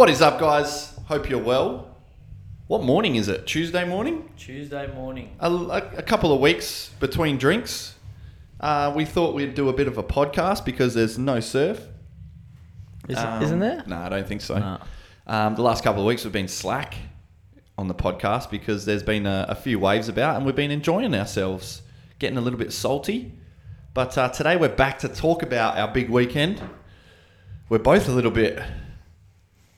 What is up, guys? Hope you're well. What morning is it? Tuesday morning? Tuesday morning. A, a, a couple of weeks between drinks. Uh, we thought we'd do a bit of a podcast because there's no surf. Is, Um, isn't there? No, I don't think so. No. Um, the last couple of weeks we've been slack on the podcast because there's been a, a few waves about and we've been enjoying ourselves, getting a little bit salty. But uh, today we're back to talk about our big weekend. We're both a little bit,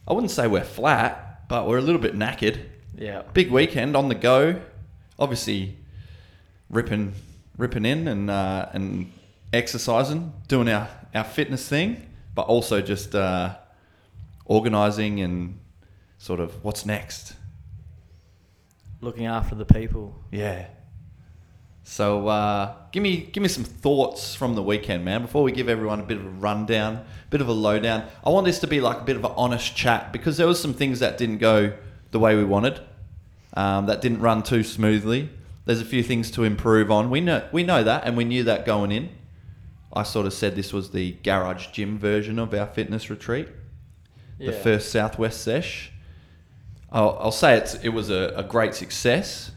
I wouldn't say we're flat, but we're a little bit knackered. Yeah. Big weekend on the go. Obviously, ripping, ripping in and uh, and exercising, doing our, our fitness thing, but also just uh, organizing and sort of what's next. Looking after the people. Yeah. So uh, give me give me some thoughts from the weekend, man. Before we give everyone a bit of a rundown, a bit of a lowdown. I want this to be like a bit of an honest chat because there was some things that didn't go the way we wanted, um, that didn't run too smoothly. There's a few things to improve on. We know we know that, and we knew that going in. I sort of said this was the garage gym version of our fitness retreat, the first Southwest sesh. I'll, I'll say it's, it was a, a great success,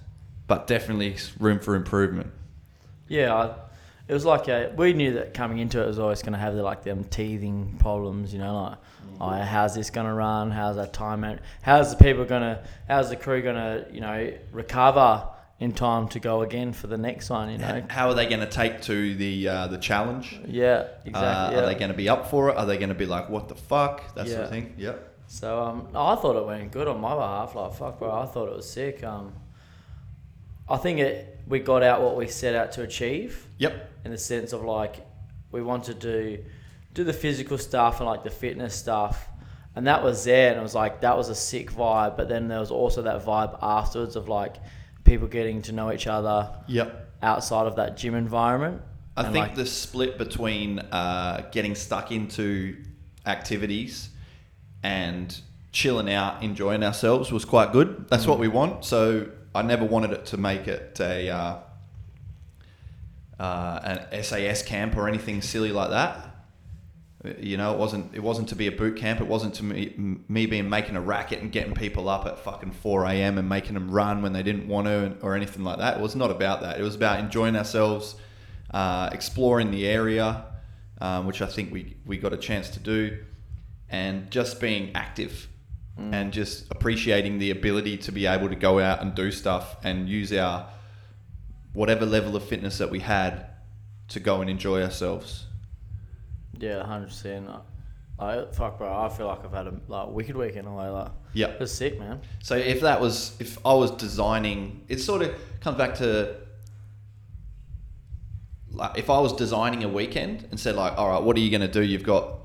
but definitely room for improvement. Yeah. I, it was like a, we knew that coming into it was always going to have the, like them teething problems, you know, like, oh, how's this going to run? How's that time? out? How's the people going to, how's the crew going to, you know, recover in time to go again for the next one, you know? How are they going to take to the uh, the challenge? Yeah, exactly. Uh, yeah. Are they going to be up for it? Are they going to be like, what the fuck? That sort of Yeah. thing. Yep. So um, I thought it went good on my behalf. Like fuck, bro, I thought it was sick. Um, I think it we got out what we set out to achieve Yep. in the sense of like we wanted to do the physical stuff and like the fitness stuff, and that was there. And it was like that was a sick vibe. But then there was also that vibe afterwards of like people getting to know each other Yep. outside of that gym environment. I think like, the split between uh, getting stuck into activities and chilling out, enjoying ourselves was quite good. That's what we want. So I never wanted it to make it a uh, uh, an SAS camp or anything silly like that. You know, it wasn't it wasn't to be a boot camp. It wasn't to me, me being making a racket and getting people up at fucking four a.m. and making them run when they didn't want to or anything like that. It was not about that. It was about enjoying ourselves, uh, exploring the area, um, which I think we we got a chance to do, and just being active, Mm. and just appreciating the ability to be able to go out and do stuff and use our whatever level of fitness that we had to go and enjoy ourselves. yeah, hundred percent. I fuck, bro. I feel like I've had a like wicked week in a way. Like yeah, it was sick, man. So if that was, if I was designing, it sort of comes back to, like, if I was designing a weekend and said like, all right, what are you going to do? You've got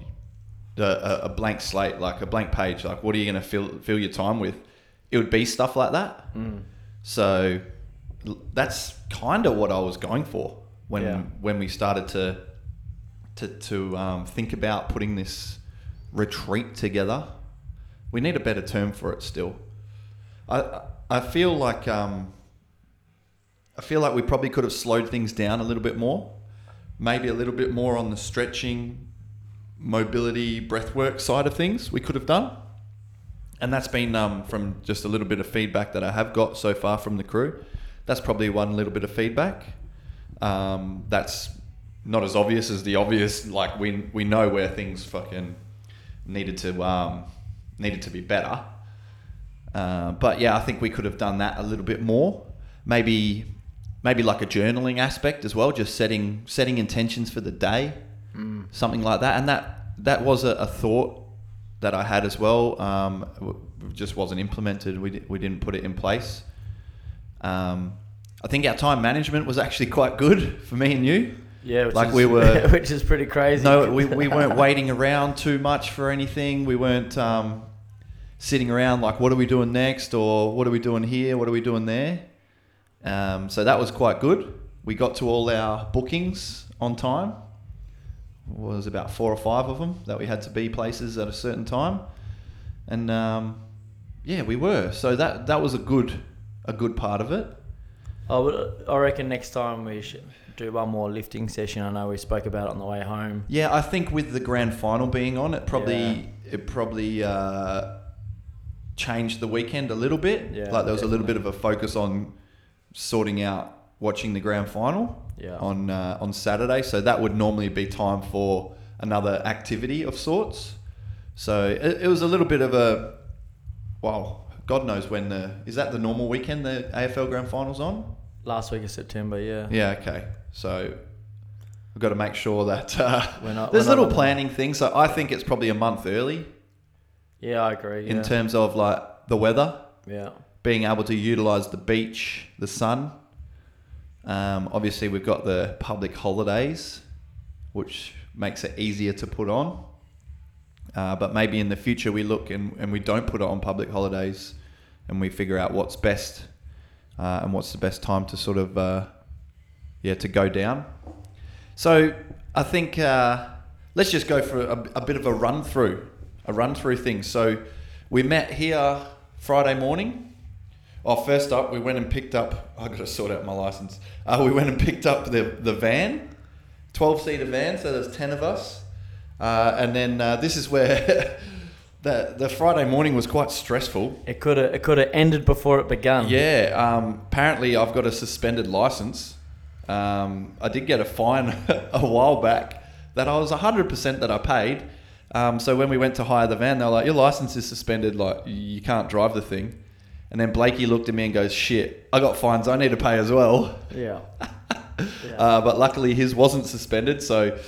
a, a, blank slate, like a blank page. Like, what are you going to fill fill your time with? It would be stuff like that. Mm. So that's kind of what I was going for when Yeah. when we started to to to um, think about putting this retreat together. We need a better term for it still. I I feel like um, I feel like we probably could have slowed things down a little bit more, maybe a little bit more on the stretching, mobility, breathwork side of things. We could have done, and that's been um, from just a little bit of feedback that I have got so far from the crew. That's probably one little bit of feedback. Um, that's not as obvious as the obvious. Like we we know where things fucking needed to um, needed to be better. Uh, but yeah, I think we could have done that a little bit more. Maybe maybe like a journaling aspect as well, just setting setting intentions for the day, something like that. And that that was a, a thought that I had as well. Um, just wasn't implemented. We di- we didn't put it in place. Um, I think our time management was actually quite good for me and you. Yeah, which Like is, we were- which is pretty crazy. No, we, we weren't waiting around too much for anything. We weren't um, sitting around like, what are we doing next? Or what are we doing here? What are we doing there? Um, so that was quite good. We got to all our bookings on time. Was about four or five of them that we had to be places at a certain time. And um, yeah, we were. So that, that was a good, a good part of it. I, would, I reckon next time we should do one more lifting session. I know we spoke about it on the way home. Yeah, I think with the grand final being on, it probably it probably uh, changed the weekend a little bit. Yeah, like there was a little bit of a focus on sorting out watching the grand final Yeah. on uh, on Saturday. So that would normally be time for another activity of sorts. So it, it was a little bit of a well, God knows when the is that the normal weekend the AFL grand finals on? Last week of September, yeah. Yeah, okay. So we've got to make sure that uh, We're not- there's little planning things. So I think it's probably a month early Yeah, I agree. in yeah. terms of like the weather, yeah. being able to utilize the beach, the sun. Um, obviously, we've got the public holidays, which makes it easier to put on. Uh, but maybe in the future we look and, and we don't put it on public holidays and we figure out what's best uh, and what's the best time to sort of uh, yeah to go down. So I think uh, let's just go for a, a bit of a run through, a run through things. So we met here Friday morning. Oh, first up, we went and picked up. I got to sort out my license. Uh, we went and picked up the the van, twelve seater van. So there's ten of us, uh, and then uh, this is where the the Friday morning was quite stressful. It could have it could have ended before it began. Yeah. Um, apparently, I've got a suspended license. Um, I did get a fine a while back that I was 100% that I paid. Um, so when we went to hire the van, they were like, "Your license is suspended. Like you can't drive the thing." And then Blakey looked at me and goes, "Shit, I got fines. I need to pay as well." Yeah. yeah. Uh, but luckily, his wasn't suspended. So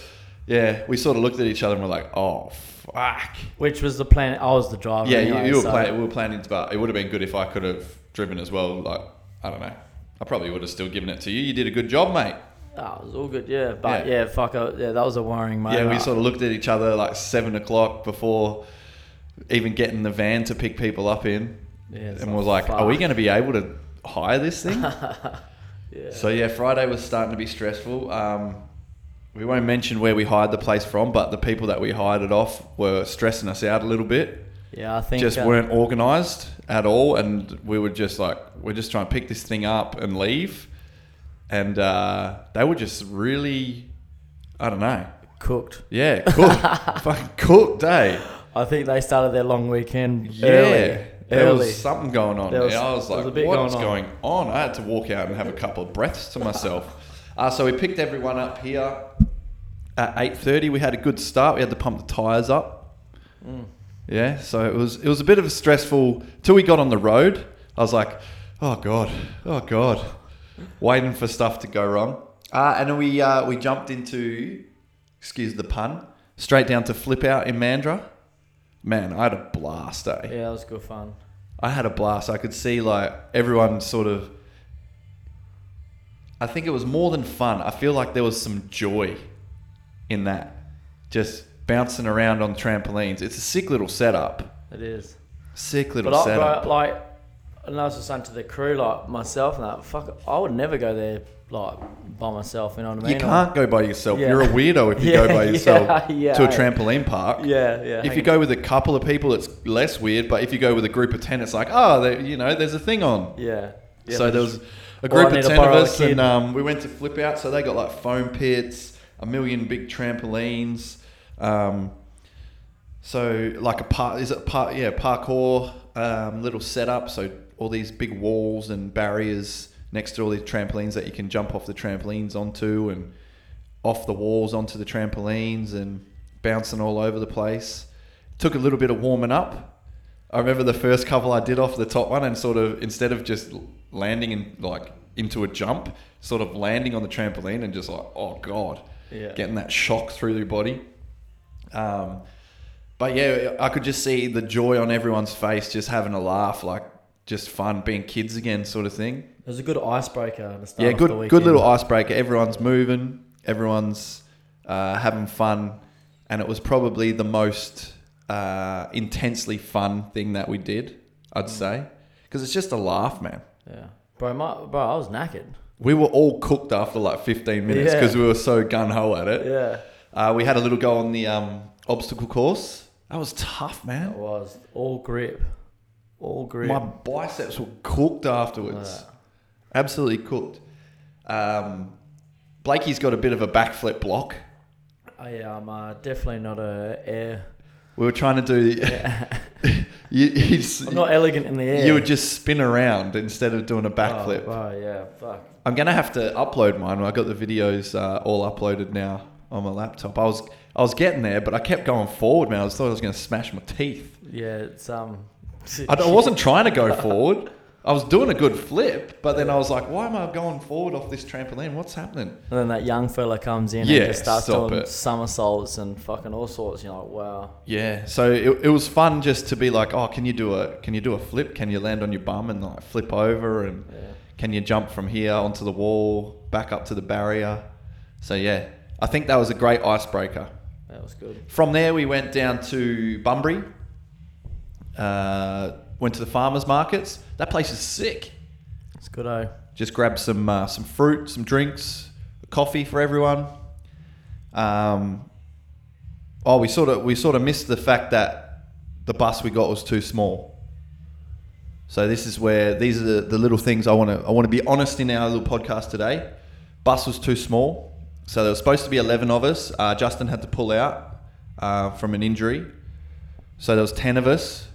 yeah, we sort of looked at each other and we're like, "Oh fuck." Which was the plan? I was the driver. Yeah, anyway, you, you were so- planning. We were planning to, but it would have been good if I could have driven as well. Like I don't know. I probably would have still given it to you. You did a good job, mate. Oh, it was all good. Yeah, but Yeah. yeah, fuck. uh, Yeah, that was a worrying moment. yeah, we sort of looked at each other like seven o'clock before even getting the van to pick people up in, Yeah, and was like, "Are we going to be able to hire this thing?" Yeah. So yeah, Friday was starting to be stressful. Um, we won't mention where we hired the place from, but the people that we hired it off were stressing us out a little bit. yeah, I think just uh, weren't organised at all, and we were just like, we're just trying to pick this thing up and leave, and uh, they were just really, I don't know, cooked. yeah, cooked, fucking cooked, eh? I think they started their long weekend Yeah, early. There early. was something going on. Was- I was was like, bit what's going going on." on? I had to walk out and have a couple of breaths to myself. uh, so we picked everyone up here at eight thirty. We had a good start. We had to pump the tires up. Mm. Yeah, so it was it was a bit of a stressful till we got on the road. I was like, oh god, oh god, waiting for stuff to go wrong. Uh, and then we uh, we jumped into, excuse the pun, straight down to flip out in Mandurah. Man, I had a blast, eh? Yeah, that was good fun. I had a blast. I could see like everyone sort of. I think it was more than fun. I feel like there was some joy in that, just bouncing around on trampolines. It's a sick little setup. It is. Sick little But I, setup. bro, like, and I was just saying to the crew, like myself and that, fuck, I would never go there like by myself. You know what I mean? you can't go by yourself. Yeah. You're a weirdo if you Yeah, go by yourself yeah, to a trampoline park. Yeah, yeah. If you go with a couple of people, it's less weird. But if you go with a group of ten, it's like, oh, you know, there's a thing on. yeah. so there was a group of ten of us, and um, we went to flip out. So they got like foam pits, a million big trampolines. Um, so like a par is it par yeah parkour um, little setup. So all these big walls and barriers next to all these trampolines that you can jump off the trampolines onto and off the walls onto the trampolines and bouncing all over the place. Took a little bit of warming up. I remember the first couple I did off the top one and sort of instead of just landing in like into a jump, sort of landing on the trampoline and just like, oh god, Yeah. getting that shock through your body. Um, but yeah, I could just see the joy on everyone's face, just having a laugh, like just fun, being kids again, sort of thing. It was a good icebreaker the start Yeah, good, good little icebreaker. Everyone's moving, everyone's uh, having fun, and it was probably the most uh, intensely fun thing that we did. I'd say because it's just a laugh, man. Yeah. Bro, my, bro, I was knackered. We were all cooked after like 15 minutes Yeah. because we were so gun ho at it. Yeah. Uh, we had a little go on the um, obstacle course. That was tough, man. It was all grip. All grip. My biceps were cooked afterwards. Absolutely cooked. Um, Blakey's got a bit of a backflip block. I am uh, definitely not a air. We were trying to do. you, you, I'm not elegant in the air. you would just spin around instead of doing a backflip. Oh, oh, yeah, fuck. I'm gonna have to upload mine. I got the videos uh, all uploaded now on my laptop. I was I was getting there, but I kept going forward, man. I was thought I was gonna smash my teeth. Yeah, it's um. I, I wasn't trying to go forward. I was doing a good flip, but then I was like, why am I going forward off this trampoline? What's happening? And then that young fella comes in Yeah, and just starts doing it. somersaults and fucking all sorts. You're like, wow. Yeah, so it, it was fun just to be like, oh, can you do a can you do a flip? Can you land on your bum and like flip over and Yeah. can you jump from here onto the wall, back up to the barrier? So yeah, I think that was a great icebreaker. That was good. From there, we went down to Bunbury. Uh, went to the farmers markets. That place is sick. It's good, oh. Just grabbed some uh, some fruit, some drinks, coffee for everyone. Um, oh, we sort of we sort of missed the fact that the bus we got was too small. So this is where these are the, the little things I want to I want to be honest in our little podcast today. Bus was too small, so there was supposed to be eleven of us. Uh, Justin had to pull out uh, from an injury, so there was ten of us,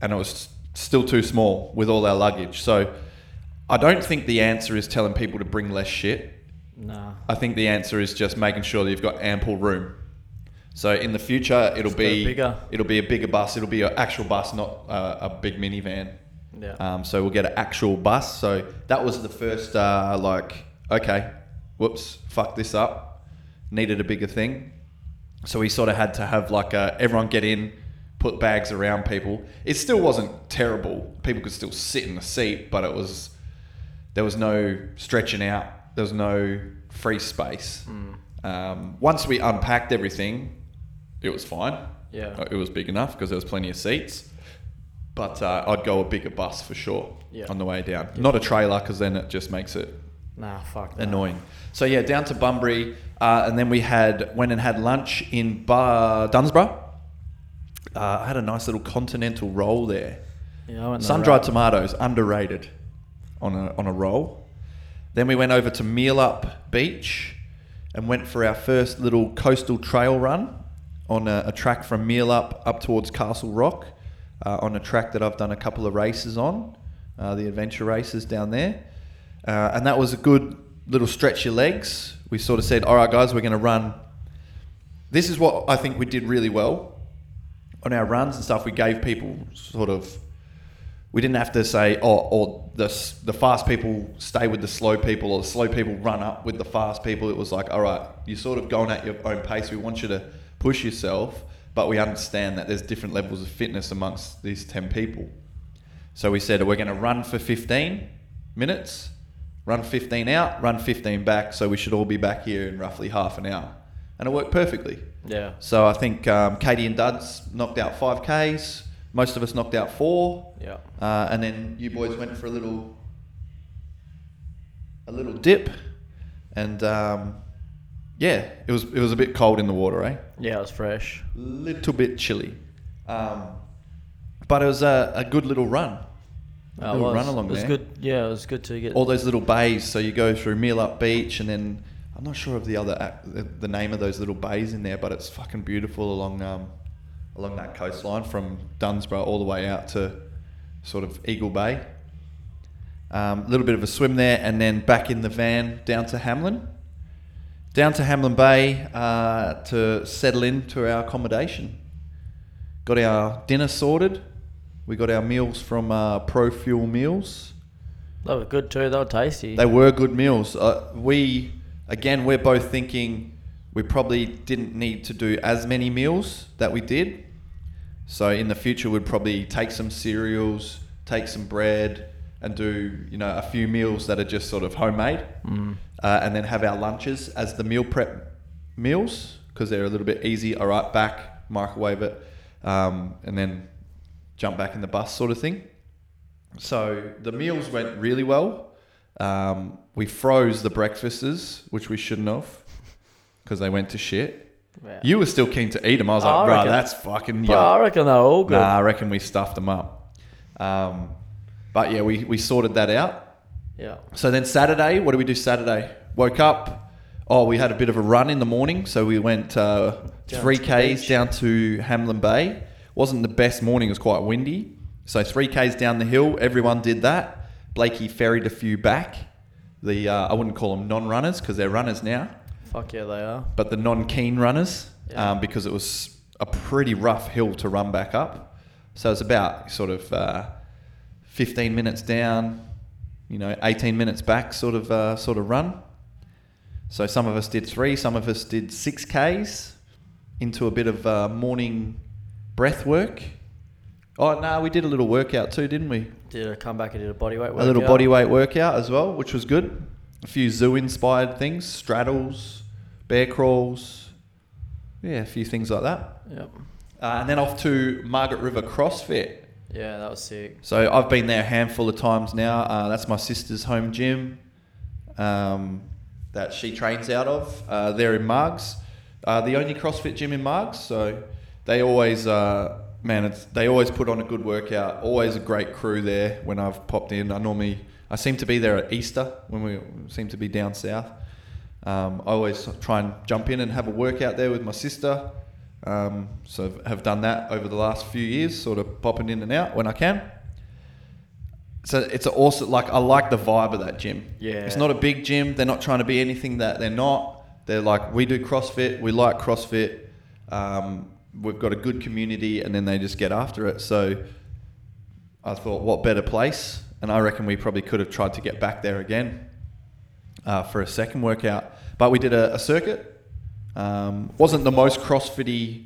and it was still too small with all our luggage. So I don't think the answer is telling people to bring less shit. Nah. I think the answer is just making sure that you've got ample room. So in the future, it'll Just be bigger. it'll be a bigger bus. It'll be an actual bus, not uh, a big minivan. Yeah. Um, so we'll get an actual bus. So that was the first uh, like, okay, whoops, fuck this up. Needed a bigger thing. So we sort of had to have like a, everyone get in, put bags around people. It still wasn't terrible. People could still sit in the seat, but it was there was no stretching out. There was no free space. Um, once we unpacked everything, it was fine. Yeah. Uh, It was big enough because there was plenty of seats. But uh, I'd go a bigger bus for sure Yeah. on the way down. Not a trailer because then it just makes it Nah, fuck. annoying. So yeah, down to Bunbury, uh, and then we had went and had lunch in Bar Dunsborough. Uh, I had a nice little continental roll there. Yeah, Sun dried tomatoes, underrated on a, on a roll. Then we went over to Meelup Beach and went for our first little coastal trail run on a, a track from Meelup up towards Castle Rock, uh, on a track that I've done a couple of races on, uh, the adventure races down there. Uh, and that was a good little stretch your legs. We sort of said, all right, guys, we're going to run. This is what I think we did really well on our runs and stuff. We gave people sort of we didn't have to say, oh, or the the fast people stay with the slow people, or the slow people run up with the fast people. It was like, all right, you're sort of going at your own pace. We want you to push yourself, but we understand that there's different levels of fitness amongst these ten people. So we said we're going to run for 15 minutes, run 15 out, run 15 back. So we should all be back here in roughly half an hour, and it worked perfectly. Yeah. So I think um, Katie and Duds knocked out five Ks. Most of us knocked out four. Yeah. Uh, and then you boys went for a little, a little dip, and um, yeah, it was it was a bit cold in the water, eh? Yeah, it was fresh. Little bit chilly, um, but it was a, a good little run. A Oh, little was. run along it was there. good. Yeah, it was good to get. All those little bays. So you go through Meelup Beach, and then I'm not sure of the other the, name of those little bays in there, but it's fucking beautiful along um, along that coastline from Dunsborough all the way out to sort of Eagle Bay. A little bit of a swim there, and then back in the van down to Hamlin. Down to Hamlin Bay uh, to settle into our accommodation. Got our dinner sorted. We got our meals from uh, Pro Fuel Meals. they were good too. They were tasty. They were good meals. Uh, we, again, we're both thinking we probably didn't need to do as many meals that we did. So in the future, we'd probably take some cereals, take some bread, and do you know a few meals that are just sort of homemade, Mm. uh, and then have our lunches as the meal prep meals because they're a little bit easy. All right, back microwave it, um, and then jump back in the bus, sort of thing. So the meals went really well. Um, we froze the breakfasts, which we shouldn't have, because they went to shit. Yeah. You were still keen to eat them. I was I like, bro, reckon- that's fucking But I reckon they're all good. Nah, I reckon we stuffed them up. Um, but yeah, we, we sorted that out. Yeah. So then Saturday, what do we do Saturday? Woke up. Oh, we had a bit of a run in the morning. So we went uh, Down three to the Ks beach. down to Hamlin Bay. wasn't the best morning. It was quite windy. So three k's down the hill, everyone did that. Blakey ferried a few back. The uh, I wouldn't call them non-runners because they're runners now, Fuck yeah, they are. but the non-keen runners Yeah. um, because it was a pretty rough hill to run back up. So it's about sort of uh, 15 minutes down, you know, 18 minutes back, sort of uh, sort of run. So some of us did three, some of us did six k's into a bit of uh, morning breath work. Oh no, we did a little workout too, didn't we? Did a comeback and did a body weight A little workout. body weight workout as well, which was good. A few Zuu inspired things, straddles, bear crawls, yeah, a few things like that. Yep. Uh, and then off to Margaret River CrossFit. Yeah, that was sick. So I've been there a handful of times now. Uh, that's my sister's home gym um, that she trains out of. Uh, they're in Margs, uh, the only CrossFit gym in Margs. So they always, uh, man, it's, they always put on a good workout. Always a great crew there when I've popped in. I normally, I seem to be there at Easter when we seem to be down south. Um, I always try and jump in and have a workout there with my sister. Um, so have done that over the last few years, sort of popping in and out when I can. So it's also like I like the vibe of that gym. Yeah. it's not a big gym. They're not trying to be anything that they're not. They're like we do CrossFit. We like CrossFit. Um, we've got a good community, and then they just get after it. So I thought, what better place? And I reckon we probably could have tried to get back there again uh, for a second workout. But we did a, a circuit. Um, wasn't the most CrossFitty,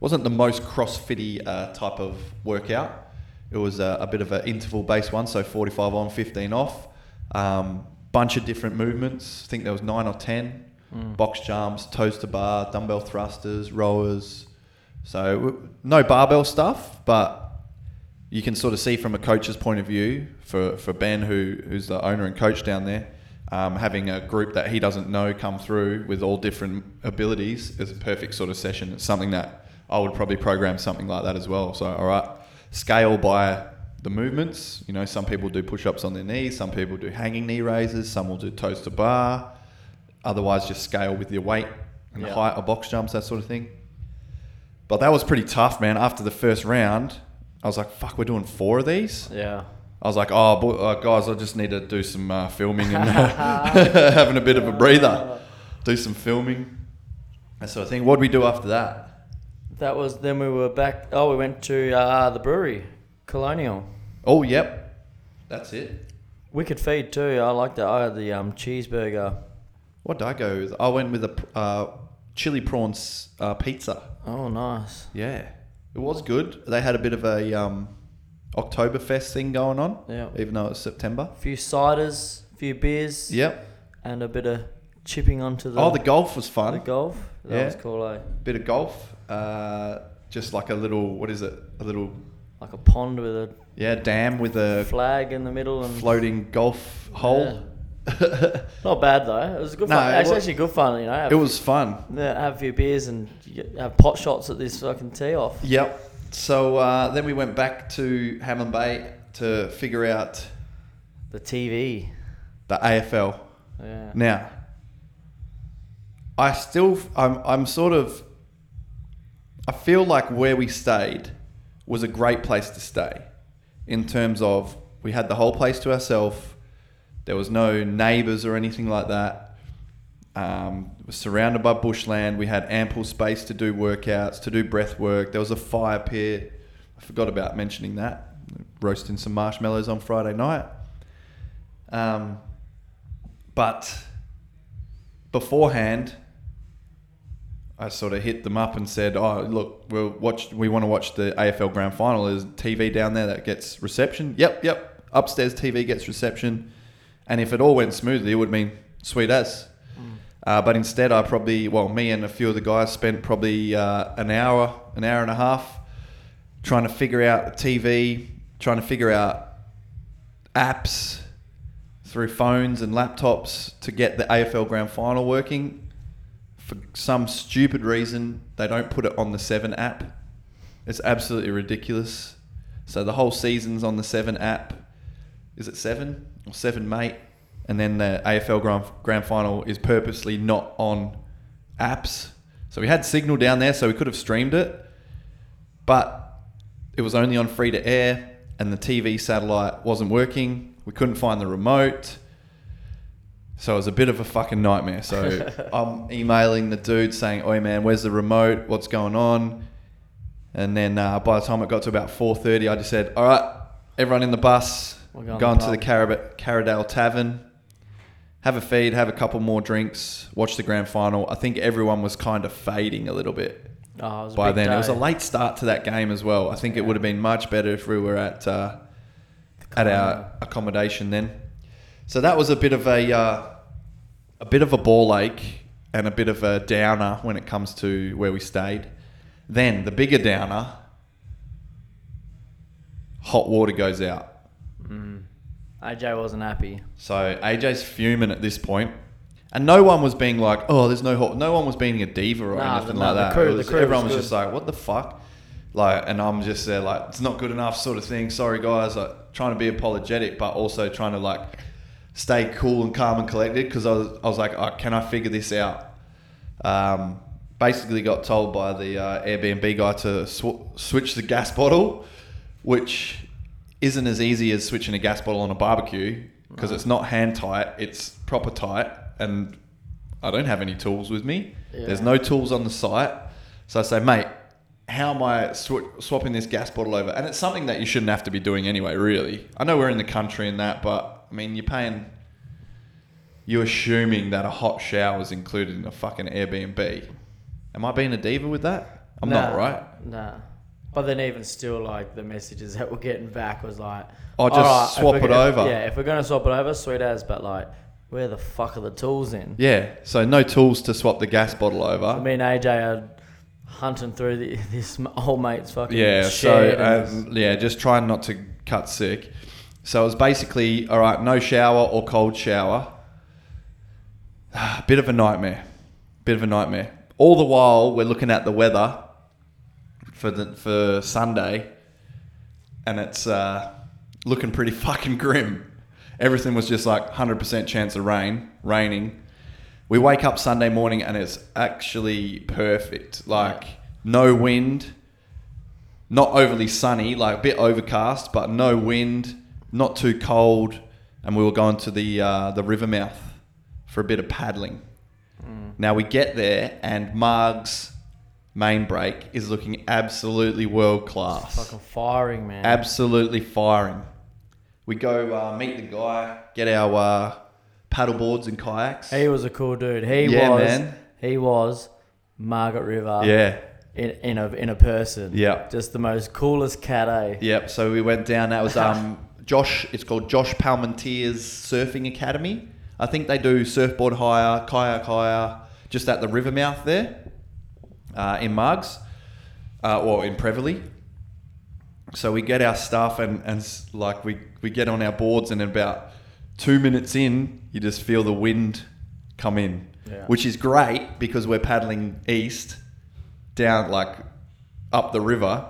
wasn't the most CrossFitty uh, type of workout. It was a, a bit of an interval based one, so 45 on, 15 off. Um, bunch of different movements. I think there was nine or ten. Mm. Box jumps, toes to bar, dumbbell thrusters, rowers. So no barbell stuff, but you can sort of see from a coach's point of view for, for Ben, who, who's the owner and coach down there, um, having a group that he doesn't know come through with all different abilities is a perfect sort of session. It's something that I would probably program something like that as well. So, all right, scale by the movements. You know, some people do push ups on their knees, some people do hanging knee raises, some will do toes to bar. Otherwise, just scale with your weight and Yeah. height of box jumps, that sort of thing. But that was pretty tough, man. After the first round, I was like, fuck, we're doing four of these? Yeah. I was like, oh, uh, guys, I just need to do some uh, filming and uh, having a bit of a breather. Do some filming. That sort of thing. What did we do after that? That was then we were back. Oh, we went to uh, the brewery, Colonial. Oh, yep. That's it. Wicked feed too. I like that. I had the um, cheeseburger. What did I go with? I went with a uh, chili prawns uh, pizza. Oh, nice. Yeah. It was good. They had a bit of a um, Oktoberfest thing going on, Yeah. even though it's September. A few ciders, a few beers. Yep. And a bit of chipping onto the, oh, the golf was fun. the golf. That Yeah. was cool, eh? bit of golf. Uh, just like a little, what is it? A little, Like a pond with a yeah, dam with a flag in the middle and floating golf hole. Not bad though. It was good No, fun. it It's wa- actually good fun, you know. Have, it was fun. yeah, have a few beers and have pot shots at this fucking tee off. Yep. So uh, then we went back to Hamlin Bay to figure out The TV. the AFL. Yeah. Now, I still, I'm, I'm sort of, I feel like where we stayed was a great place to stay in terms of we had the whole place to ourselves. There was no neighbours or anything like that. Um, was surrounded by bushland. We had ample space to do workouts, to do breath work. There was a fire pit. I forgot about mentioning that. Roasting some marshmallows on Friday night. Um, but beforehand, I sort of hit them up and said, "Oh, look, we'll watch. We want to watch the AFL Grand Final. There's TV down there that gets reception. Yep, yep. Upstairs TV gets reception, and if it all went smoothly, it would mean sweet as. Uh, but instead, I probably, well, me and a few of the guys spent probably uh, an hour, an hour and a half, trying to figure out the TV, trying to figure out apps through phones and laptops to get the AFL Grand Final working. For some stupid reason, they don't put it on the Seven app. It's absolutely ridiculous. So the whole season's on the Seven app. Is it Seven or Seven Mate? And then the AFL Grand, Grand Final is purposely not on apps. So we had signal down there, so we could have streamed it. But it was only on free to air, and the TV satellite wasn't working. We couldn't find the remote. So it was a bit of a fucking nightmare. So I'm emailing the dude saying, "Oi man, where's the remote? What's going on?" And then uh, by the time it got to about 4:30, I just said, "All right, everyone in the bus, We're going going to the the Carab- Karridale Tavern, have a feed, have a couple more drinks, watch the grand final." I think everyone was kind of fading a little bit Oh, it was a by then. It was a late start to that game as well. I think it would have been much better if we were at uh, at our accommodation then. So that was a bit of a uh, a bit of a ball ache and a bit of a downer when it comes to where we stayed. Then the bigger downer, hot water goes out. AJ wasn't happy. So AJ's fuming at this point, and no one was being like, "Oh, there's no hot." No one was being a diva or Nah, anything like the that. crew- It the crew everyone was was just like, "What the fuck?" Like, and I'm just there like, "It's not good enough," sort of thing. Sorry, guys. Like, trying to be apologetic, but also trying to like stay cool and calm and collected because I was, I was like, oh, "Can I figure this out?" Um, basically, got told by the uh, Airbnb guy to sw- switch the gas bottle, which isn't as easy as switching a gas bottle on a barbecue because it's not hand tight, it's proper tight, and I don't have any tools with me. Yeah. There's no tools on the site, so I say, mate, how am I sw- swapping this gas bottle over? And it's something that you shouldn't have to be doing anyway. Really, I know we're in the country and that, but I mean, you're paying. You're assuming that a hot shower is included in a fucking Airbnb. Am I being a diva with that? I'm not, right? Nah. But then even still, like the messages that we're getting back was like, Oh, just "Alright, if swap we're it gonna- over." Yeah, if we're gonna swap it over, sweet as. But like, where the fuck are the tools in? Yeah. So no tools to swap the gas bottle over. I mean, AJ are hunting through the, this m- old mate's fucking Yeah, so and- um, yeah, just trying not to cut sick. So it was basically all right, no shower or cold shower. Bit of a nightmare. Bit of a nightmare. All the while we're looking at the weather for the for Sunday, and it's uh, looking pretty fucking grim. Everything was just like hundred percent chance of rain, raining. We wake up Sunday morning and it's actually perfect. Like no wind, not overly sunny, like a bit overcast, but no wind, not too cold, and we were going to the uh, the river mouth for a bit of paddling. Now we get there, and Marg's main break is looking absolutely world class, fucking firing, man. absolutely firing. We go uh, meet the guy, get our uh, paddle boards and kayaks. he was a cool dude. He Yeah, was. man. He was Margaret River. yeah, In, in a in a person. Yeah. Just the most coolest cat. Eh? Yep. So we went down. That was um Josh. It's called Josh Palmateer's Surfing Academy. I think they do surfboard hire, kayak hire, just at the river mouth there, uh, in Margs, uh, or in Prevelly. So we get our stuff and and like we we get on our boards and about two minutes in, you just feel the wind come in, Yeah. which is great because we're paddling east down like up the river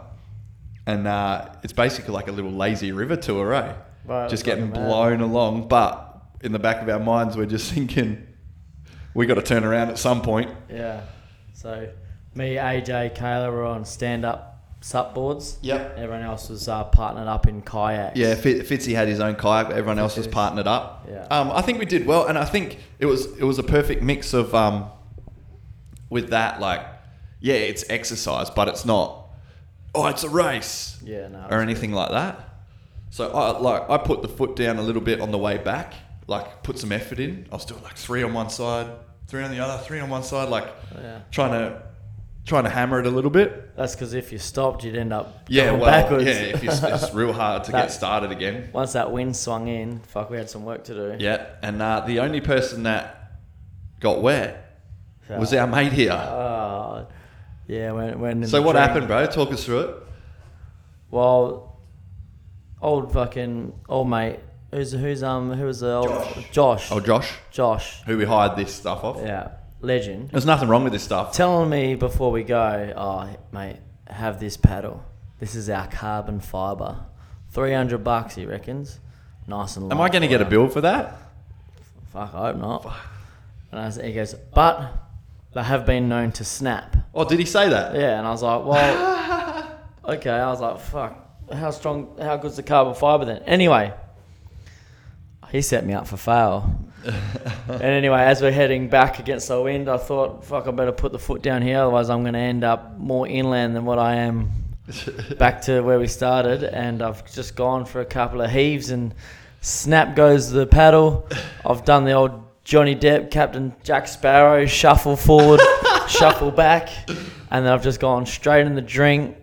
and uh, it's basically like a little lazy river tour, eh? Right, just getting mad. blown along. But in the back of our minds, we're just thinking, we got to turn around at some point. Yeah. So me, AJ, Kayla were on stand up sup boards. Yep. Everyone else was uh, partnered up in kayaks. Yeah, Fit- Fitzy had his own kayak, but everyone else was partnered up. Yeah. Um, I think we did well, and I think it was it was a perfect mix of um, with that like, yeah, it's exercise, but it's not. Oh, it's a race. Yeah, no. or anything like that. So I like I put the foot down a little bit on the way back, like put some effort in. I was doing like three on one side, three on the other, three on one side, like Yeah. trying to trying to hammer it a little bit. That's because if you stopped, you'd end up Yeah, well, backwards. yeah, if you, it's real hard to That- get started again. Once that wind swung in, fuck, we had some work to do. Yeah, and uh, the only person that got wet was Uh, our mate here. Oh, yeah. When when So what drink- happened, bro? Talk us through it. Well, old fucking old mate. Who's who's um who was the old Josh. Josh? Oh, Josh, Josh. who we hired this stuff off. Yeah, legend. There's nothing wrong with this stuff. Telling me before we go, oh mate, have this paddle. This is our carbon fiber. Three hundred bucks, he reckons. Nice and. Long. Am I going to get a bill for that? Fuck, I hope not. And I said, he goes, but they have been known to snap. Oh, did he say that? Yeah, and I was like, well, okay, I was like, fuck, how strong, how good's the carbon fiber then? Anyway, he set me up for fail. and anyway, as we're heading back against the wind, I thought, fuck, I better put the foot down here, otherwise I'm going to end up more inland than what I am back to where we started. And I've just gone for a couple of heaves and snap goes the paddle. I've done the old Johnny Depp, Captain Jack Sparrow, shuffle forward, shuffle back, and then I've just gone straight in the drink.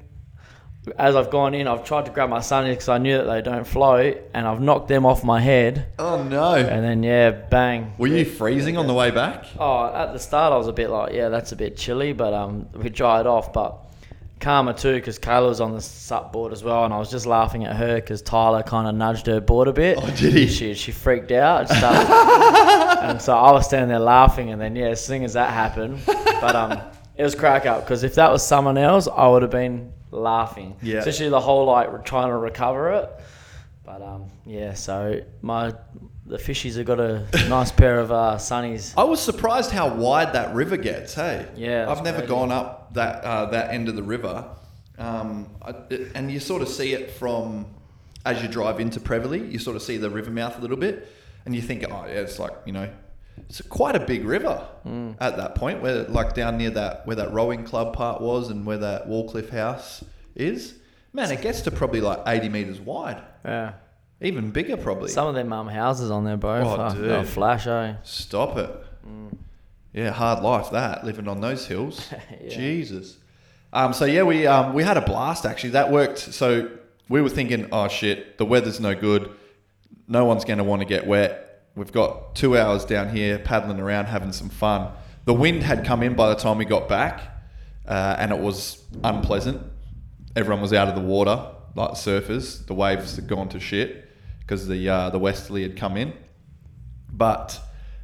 As I've gone in, I've tried to grab my sunnies because I knew that they don't float, and I've knocked them off my head. Oh no! And then yeah, bang. Were you freezing on the way back? Oh, at the start I was a bit like, yeah, that's a bit chilly, but um, we dried off. But Karma too, because Kayla was on the sup board as well, and I was just laughing at her because Tyler kind of nudged her board a bit. Oh, did he? She she freaked out, and, started, and so I was standing there laughing, and then yeah, as soon as that happened, but um, it was crack up because if that was someone else, I would have been laughing. Yeah. Especially the whole like trying to recover it. But um, yeah, so my the fishies have got a nice pair of uh, sunnies. I was surprised how wide that river gets. Hey, Yeah, I've never crazy. gone up that uh, that end of the river, um, I, it- and you sort of see it from as you drive into Prevelly. You sort of see the river mouth a little bit, and you think, oh yeah, it's like you know, it's quite a big river Mm. at that point. Where like down near that where that rowing club part was, and where that Wallcliffe House is. Man, it gets to probably like eighty meters wide, Yeah. even bigger probably. Some of them mum houses on there, bro. Oh, dude. flash, eh? Stop it. Yeah, hard life that living on those hills. Yeah. Jesus. Um, so yeah, we um, we had a blast actually. That worked. So we were thinking, oh shit, the weather's no good. No one's going to want to get wet. We've got two hours down here paddling around, having some fun. The wind had come in by the time we got back, uh, and it was unpleasant. Everyone was out of the water, like surfers. The waves had gone to shit because the uh, the westerly had come in but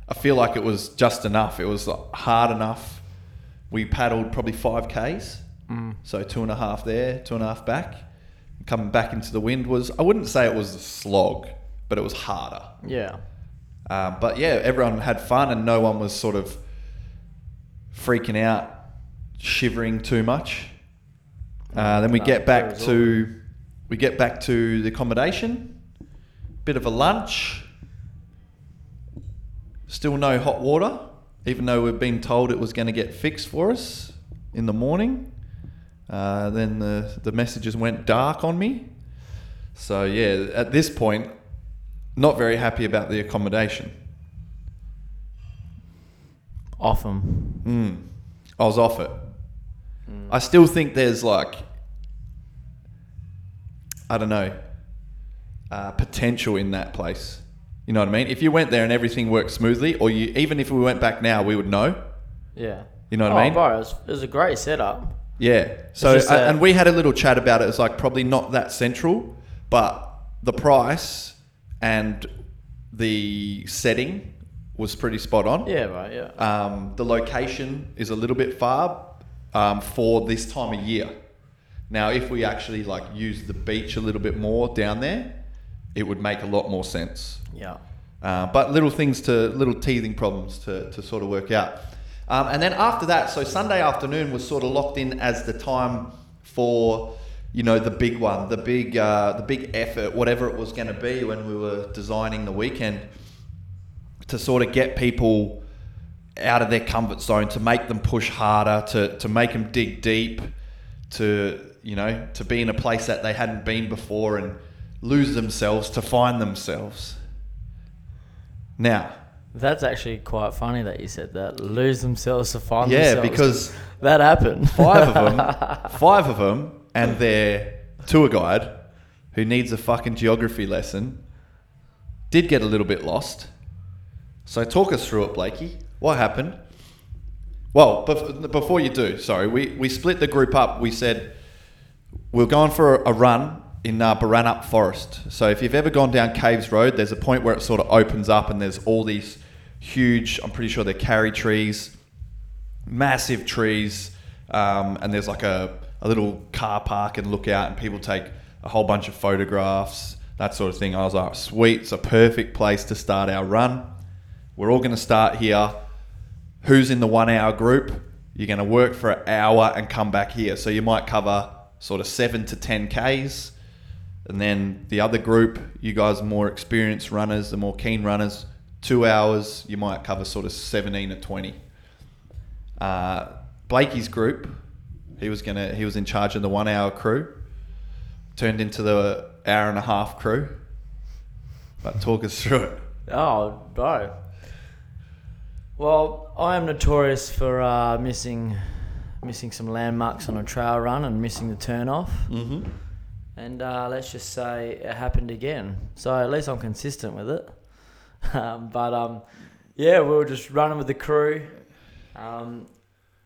I feel like it was just enough. It was like, hard enough. We paddled probably five k's, so two and a half there, two and a half back. Coming back into the wind was I wouldn't say it was a slog, but it was harder. Yeah. Um, but yeah, everyone had fun and no one was sort of freaking out, shivering too much. Uh, then we No, get back to we get back to the accommodation, bit of a lunch. Still no hot water, even though we've been told it was going to get fixed for us in the morning. Uh, then the the messages went dark on me. So yeah, at this point, not very happy about the accommodation. Off them. Mm. I was off it. I still think there's like, I don't know, uh, potential in that place. You know what I mean? If you went there and everything worked smoothly, or you even if we went back now, we would know. Yeah. You know what oh, I mean? Bro, it was, it was a great setup. Yeah. So just and we had a little chat about it. It's like probably not that central, but the price and the setting was pretty spot on. Yeah, right, yeah. Um, the location is a little bit far um, for this time of year. Now, if we actually like use the beach a little bit more down there, it would make a lot more sense. Yeah. Uh, but little things to little teething problems to, to sort of work out. Um, and then after that, so Sunday afternoon was sort of locked in as the time for you know the big one, the big uh, the big effort, whatever it was going to be when we were designing the weekend to sort of get people out of their comfort zone, to make them push harder, to to make them dig deep, to you know to be in a place that they hadn't been before and lose themselves to find themselves. Now, That's actually quite funny that you said that. Lose themselves to find yeah, themselves. Yeah, because that happened. five of them, five of them, and their tour guide, who needs a fucking geography lesson, did get a little bit lost. So talk us through it, Blakey. What happened? Well, bef- before you do, sorry, we, we split the group up. We said we're going for a run in uh, Boranup Forest. So if you've ever gone down Caves Road, there's a point where it sort of opens up and there's all these huge, I'm pretty sure they're karri trees, massive trees, um, and there's like a, a little car park and look out, and people take a whole bunch of photographs, that sort of thing. I was like, sweet, it's a perfect place to start our run. We're all going to start here. Who's in the one hour group? You're going to work for an hour and come back here. So you might cover sort of seven to ten k's, and then the other group, you guys more experienced runners, the more keen runners, two hours, you might cover sort of seventeen to twenty. Uh, Blakey's group, he was gonna he was in charge of the one hour crew, turned into the hour and a half crew. But talk us through it. Oh, bro. Well, I am notorious for uh, missing missing some landmarks on a trail run and missing the turn off. Mm-hmm. And uh, let's just say it happened again. So at least I'm consistent with it. Um, but um, yeah, we were just running with the crew, um,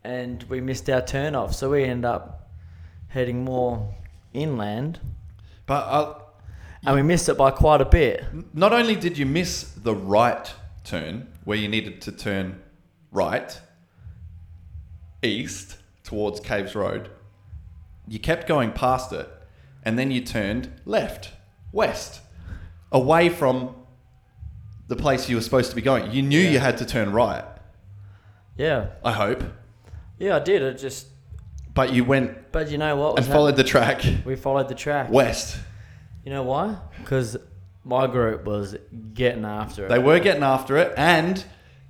and we missed our turn off. So we end up heading more inland, But uh, and we missed it by quite a bit. not only did you miss the right turn where you needed to turn right east towards Caves Road, you kept going past it, and then you turned left west away from the place you were supposed to be going. You knew Yeah. you had to turn right. Yeah, I hope, yeah, I did. I just, but you went but you know what? and was followed the track happening? We followed the track. west. You know why? Because my group was getting after it. They were getting after it, and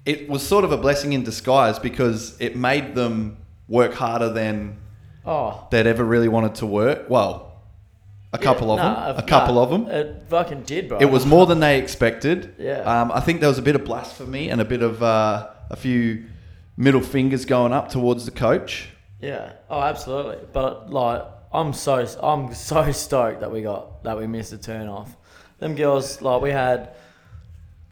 it was sort of a blessing in disguise because it made them work harder than Oh, they'd ever really wanted to work. Well, a couple of them. A couple of them. It fucking did, bro. It was more than they expected. Yeah. Um, I think there was a bit of blasphemy and a bit of uh, a few middle fingers going up towards the coach. Yeah. Oh, absolutely. But like, I'm so I'm so stoked that we got that we missed a turn off. Them girls, like, we had,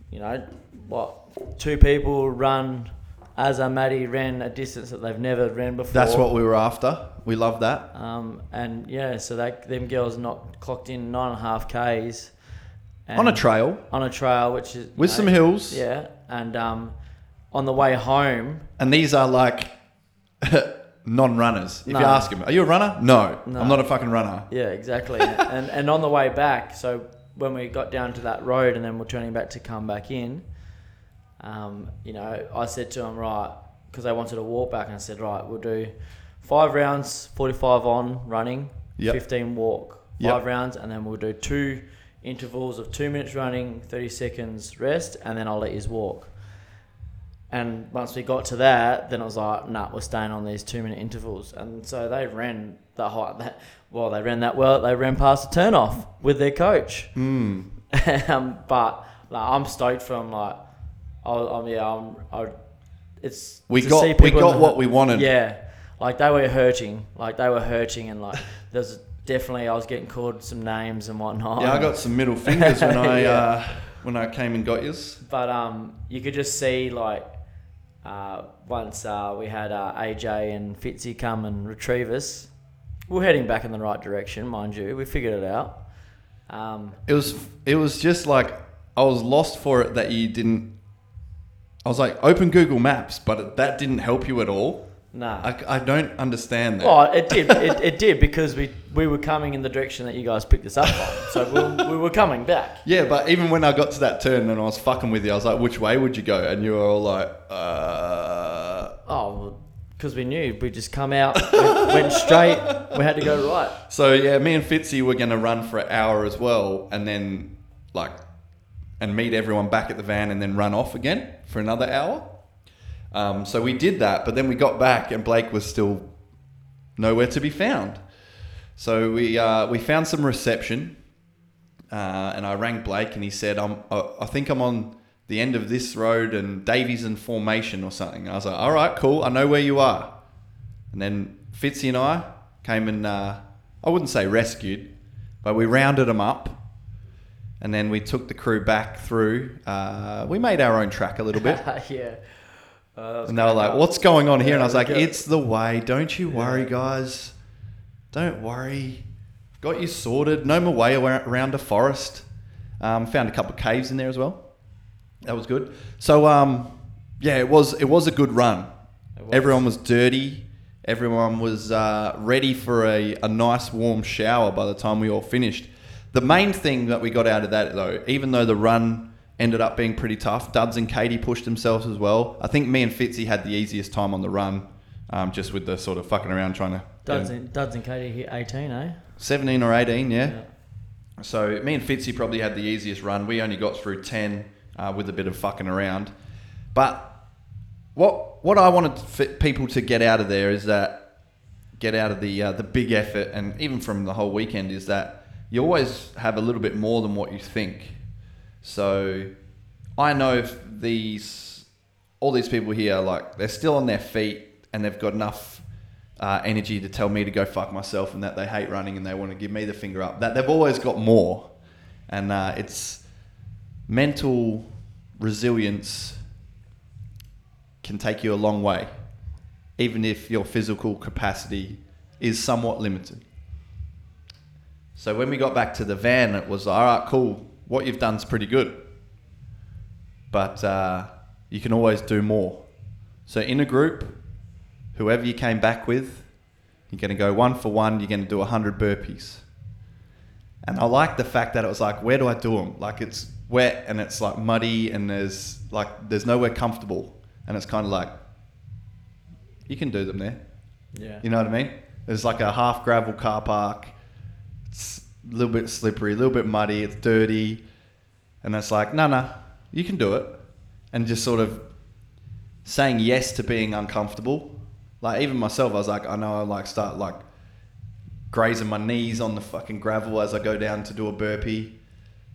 you know, what two people run as a Maddie ran a distance that they've never ran before. That's what we were after. We love that. Um, and yeah, so that them girls not clocked in nine and a half k's. On a trail on a trail, which is with know, some hills. Yeah, and um, on the way home, And these are like non-runners. If No. you ask them, "Are you a runner?" No, No. I'm not a fucking runner. Yeah, exactly. and and on the way back, so when we got down to that road and then we're turning back to come back in, um, you know, I said to him, right, because they wanted to walk back, and I said, right, we'll do five rounds, 45 on running, Yep. 15 walk, Yep. five rounds, and then we'll do two intervals of two minutes running, 30 seconds rest, and then I'll let you walk. And once we got to that, then it was like, nah, we're staying on these two minute intervals. And so they ran the high, that, well, they ran that well. They ran past the turnoff with their coach. Hmm. um, but like, I'm stoked from like, I, I'm, yeah, I'm, I, it's We got- we got the- what we wanted. Yeah, like they were hurting, like they were hurting, and like there's definitely I was getting called some names and whatnot. Yeah, I got some middle fingers when I Yeah. uh, when I came and got yours. But um, you could just see like uh, once uh, we had uh, AJ and Fitzy come and retrieve us. We're heading back in the right direction, mind you. We figured it out. Um, It was it was just like I was lost for it that you didn't. I was like, open Google Maps, but that didn't help you at all. Nah. I, I don't understand that. well, it did. It, it did because we we were coming in the direction that you guys picked us up on. So we, we were coming back. Yeah, but even when I got to that turn and I was fucking with you, I was like, which way would you go? And you were all like, uh. Oh, because we knew we just come out, went, went straight. We had to go right. So yeah, me and Fitzy were gonna run for an hour as well, and then like, and meet everyone back at the van, and then run off again for another hour. Um, so we did that, but then we got back, and Blake was still nowhere to be found. So we uh, we found some reception, uh, and I rang Blake, and he said, "I'm I think I'm on the end of this road, and Davies in formation or something." And I was like, "All right, cool. I know where you are." And then Fitzy and I came and uh, I wouldn't say rescued, but we rounded them up. And then we took the crew back through. Uh, we made our own track a little bit. yeah. Uh, And they were like, "What's going on here?" And I was like. "It's the way. Don't you worry, guys. Don't worry. Got you sorted. No more way around a forest. Um, found a couple of caves in there as well. That was good. So um, yeah, it was it was a good run. Was. Everyone was dirty. Everyone was uh, ready for a, a nice warm shower by the time we all finished. The main thing that we got out of that, though, even though the run ended up being pretty tough, Duds and Katie pushed themselves as well. I think me and Fitzy had the easiest time on the run, um, just with the sort of fucking around trying to Duds and, Duds and Katie hit 18, eh? 17 or 18, yeah. So me and Fitzy probably had the easiest run. We only got through 10 uh, with a bit of fucking around. But what what I wanted people to get out of there is that get out of the uh, the big effort and even from the whole weekend is that you always have a little bit more than what you think. So I know these all these people here like they're still on their feet and they've got enough uh, energy to tell me to go fuck myself and that they hate running and they want to give me the finger up. That they've always got more, and uh, it's mental resilience can take you a long way, even if your physical capacity is somewhat limited. So when we got back to the van, it was all right, cool. What you've done's pretty good, but uh, you can always do more. So in a group, whoever you came back with, you're going to go one for one. You're going to do 100 burpees. And I like the fact that it was like, where do I do them? Like it's wet and it's like muddy and there's like there's nowhere comfortable, and it's kind of like you can do them there. Yeah. You know what I mean? There's like a half gravel car park. A little bit slippery, a little bit muddy. It's dirty, and it's like, no, no, you can do it, and just sort of saying yes to being uncomfortable. Like even myself, I was like, I know I like start like grazing my knees on the fucking gravel as I go down to do a burpee.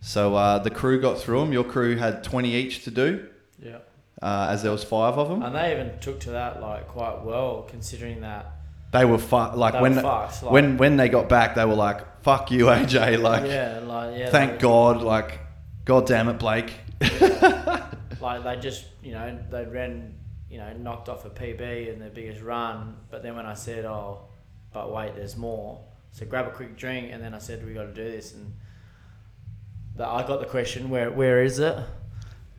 So uh, the crew got through them. Your crew had 20 each to do, Yeah. uh, as there was five of them. And they even took to that like quite well, considering that. They were fu- like They when were fucked, like- when when they got back, they were like, "Fuck you, AJ!" Like, yeah, like yeah. thank God, like, God damn it, Blake. Like they just, you know, they ran, you know, knocked off a PB in their biggest run. But then when I said, "Oh, but wait, there's more," so grab a quick drink, and then I said, "We got to do this." And but I got the question, "Where where is it?"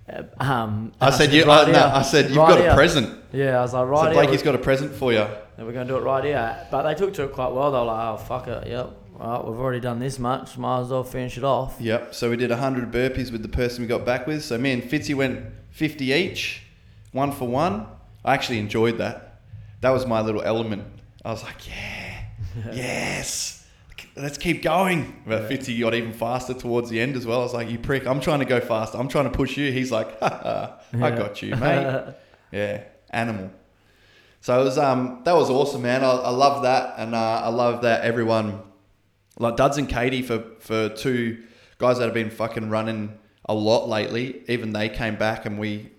Uh, Um, I and said, you, right uh, no, I said you've Right got here." a present." Yeah, I was like, "Right." So Blakey's got a present for you. And we're going to do it right here. But they took to it quite well. They were like, oh, fuck it. Yep. Well, we've already done this much. Might as well finish it off. Yep. So we did 100 burpees with the person we got back with. So me and Fitzy went 50 each, one for one. I actually enjoyed that. That was my little element. I was like, yeah, yes, let's keep going. But Fitzy got even faster towards the end as well. I was like, you prick, I'm trying to go fast. I'm trying to push you. He's like, ha, ha, I Yeah. got you, mate. yeah, animal. So it was um that was awesome, man. I, I love that, and uh, I love that everyone like Duds and Katie for for two guys that have been fucking running a lot lately. Even they came back, and we,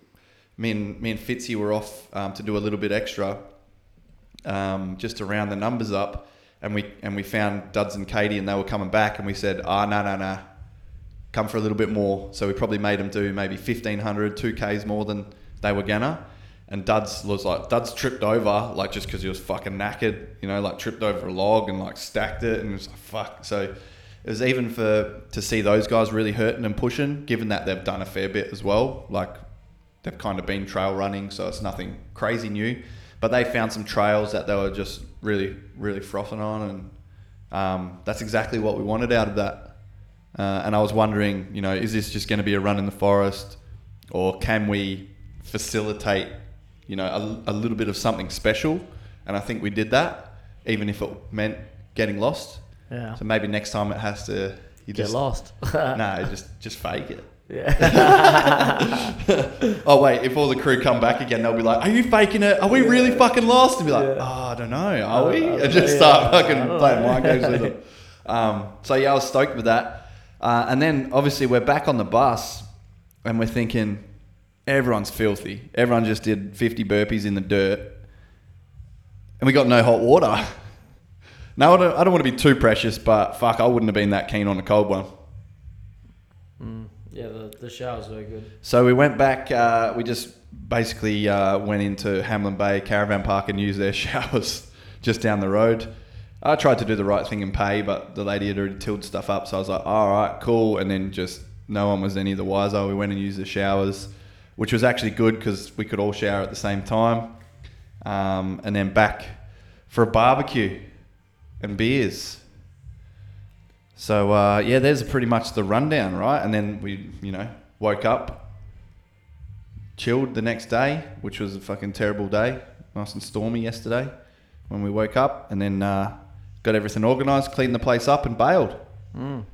me and me and Fitzy were off um, to do a little bit extra, um, just to round the numbers up. And we and we found Duds and Katie, and they were coming back, and we said, ah, no, no, no, come for a little bit more. So we probably made them do maybe 1500, 2Ks more than they were gonna. And Duds was like, Duds tripped over, like just because he was fucking knackered, you know, like tripped over a log and like stacked it and it was like, fuck. So it was even for, to see those guys really hurting and pushing, given that they've done a fair bit as well. Like they've kind of been trail running, so it's nothing crazy new. But they found some trails that they were just really, really frothing on. And um, that's exactly what we wanted out of that. Uh, and I was wondering, you know, is this just going to be a run in the forest, or can we facilitate, you know, a, a little bit of something special? And I think we did that, even if it meant getting lost. Yeah. So maybe next time it has to, you Get just lost. no, just just fake it. yeah. Oh wait, if all the crew come back again, they'll be like, "Are you faking it? Are we really fucking lost?" And be like, Yeah. "Oh, I don't know. Are we?" And just yeah, start fucking playing mind games with them. Um, so yeah, I was stoked with that. Uh, and then obviously we're back on the bus, and we're thinking everyone's filthy. Everyone just did 50 burpees in the dirt, and we got no hot water. Now I don't, I don't want to be too precious, but fuck, I wouldn't have been that keen on a cold one. Mm. Yeah, the, the shower's very good. So we went back. Uh, we just basically uh, went into Hamlin Bay Caravan Park and used their showers just down the road. I tried to do the right thing and pay, but the lady had already tilled stuff up, so I was like, "All right, cool." And then just no one was any the wiser. We went and used the showers, which was actually good because we could all shower at the same time. Um, and then back for a barbecue and beers. So uh, yeah, there's pretty much the rundown, right? And then we, you know, woke up, chilled the next day, which was a fucking terrible day, nice and stormy yesterday. when we woke up, and then uh, got everything organised, cleaned the place up, and bailed. Mm.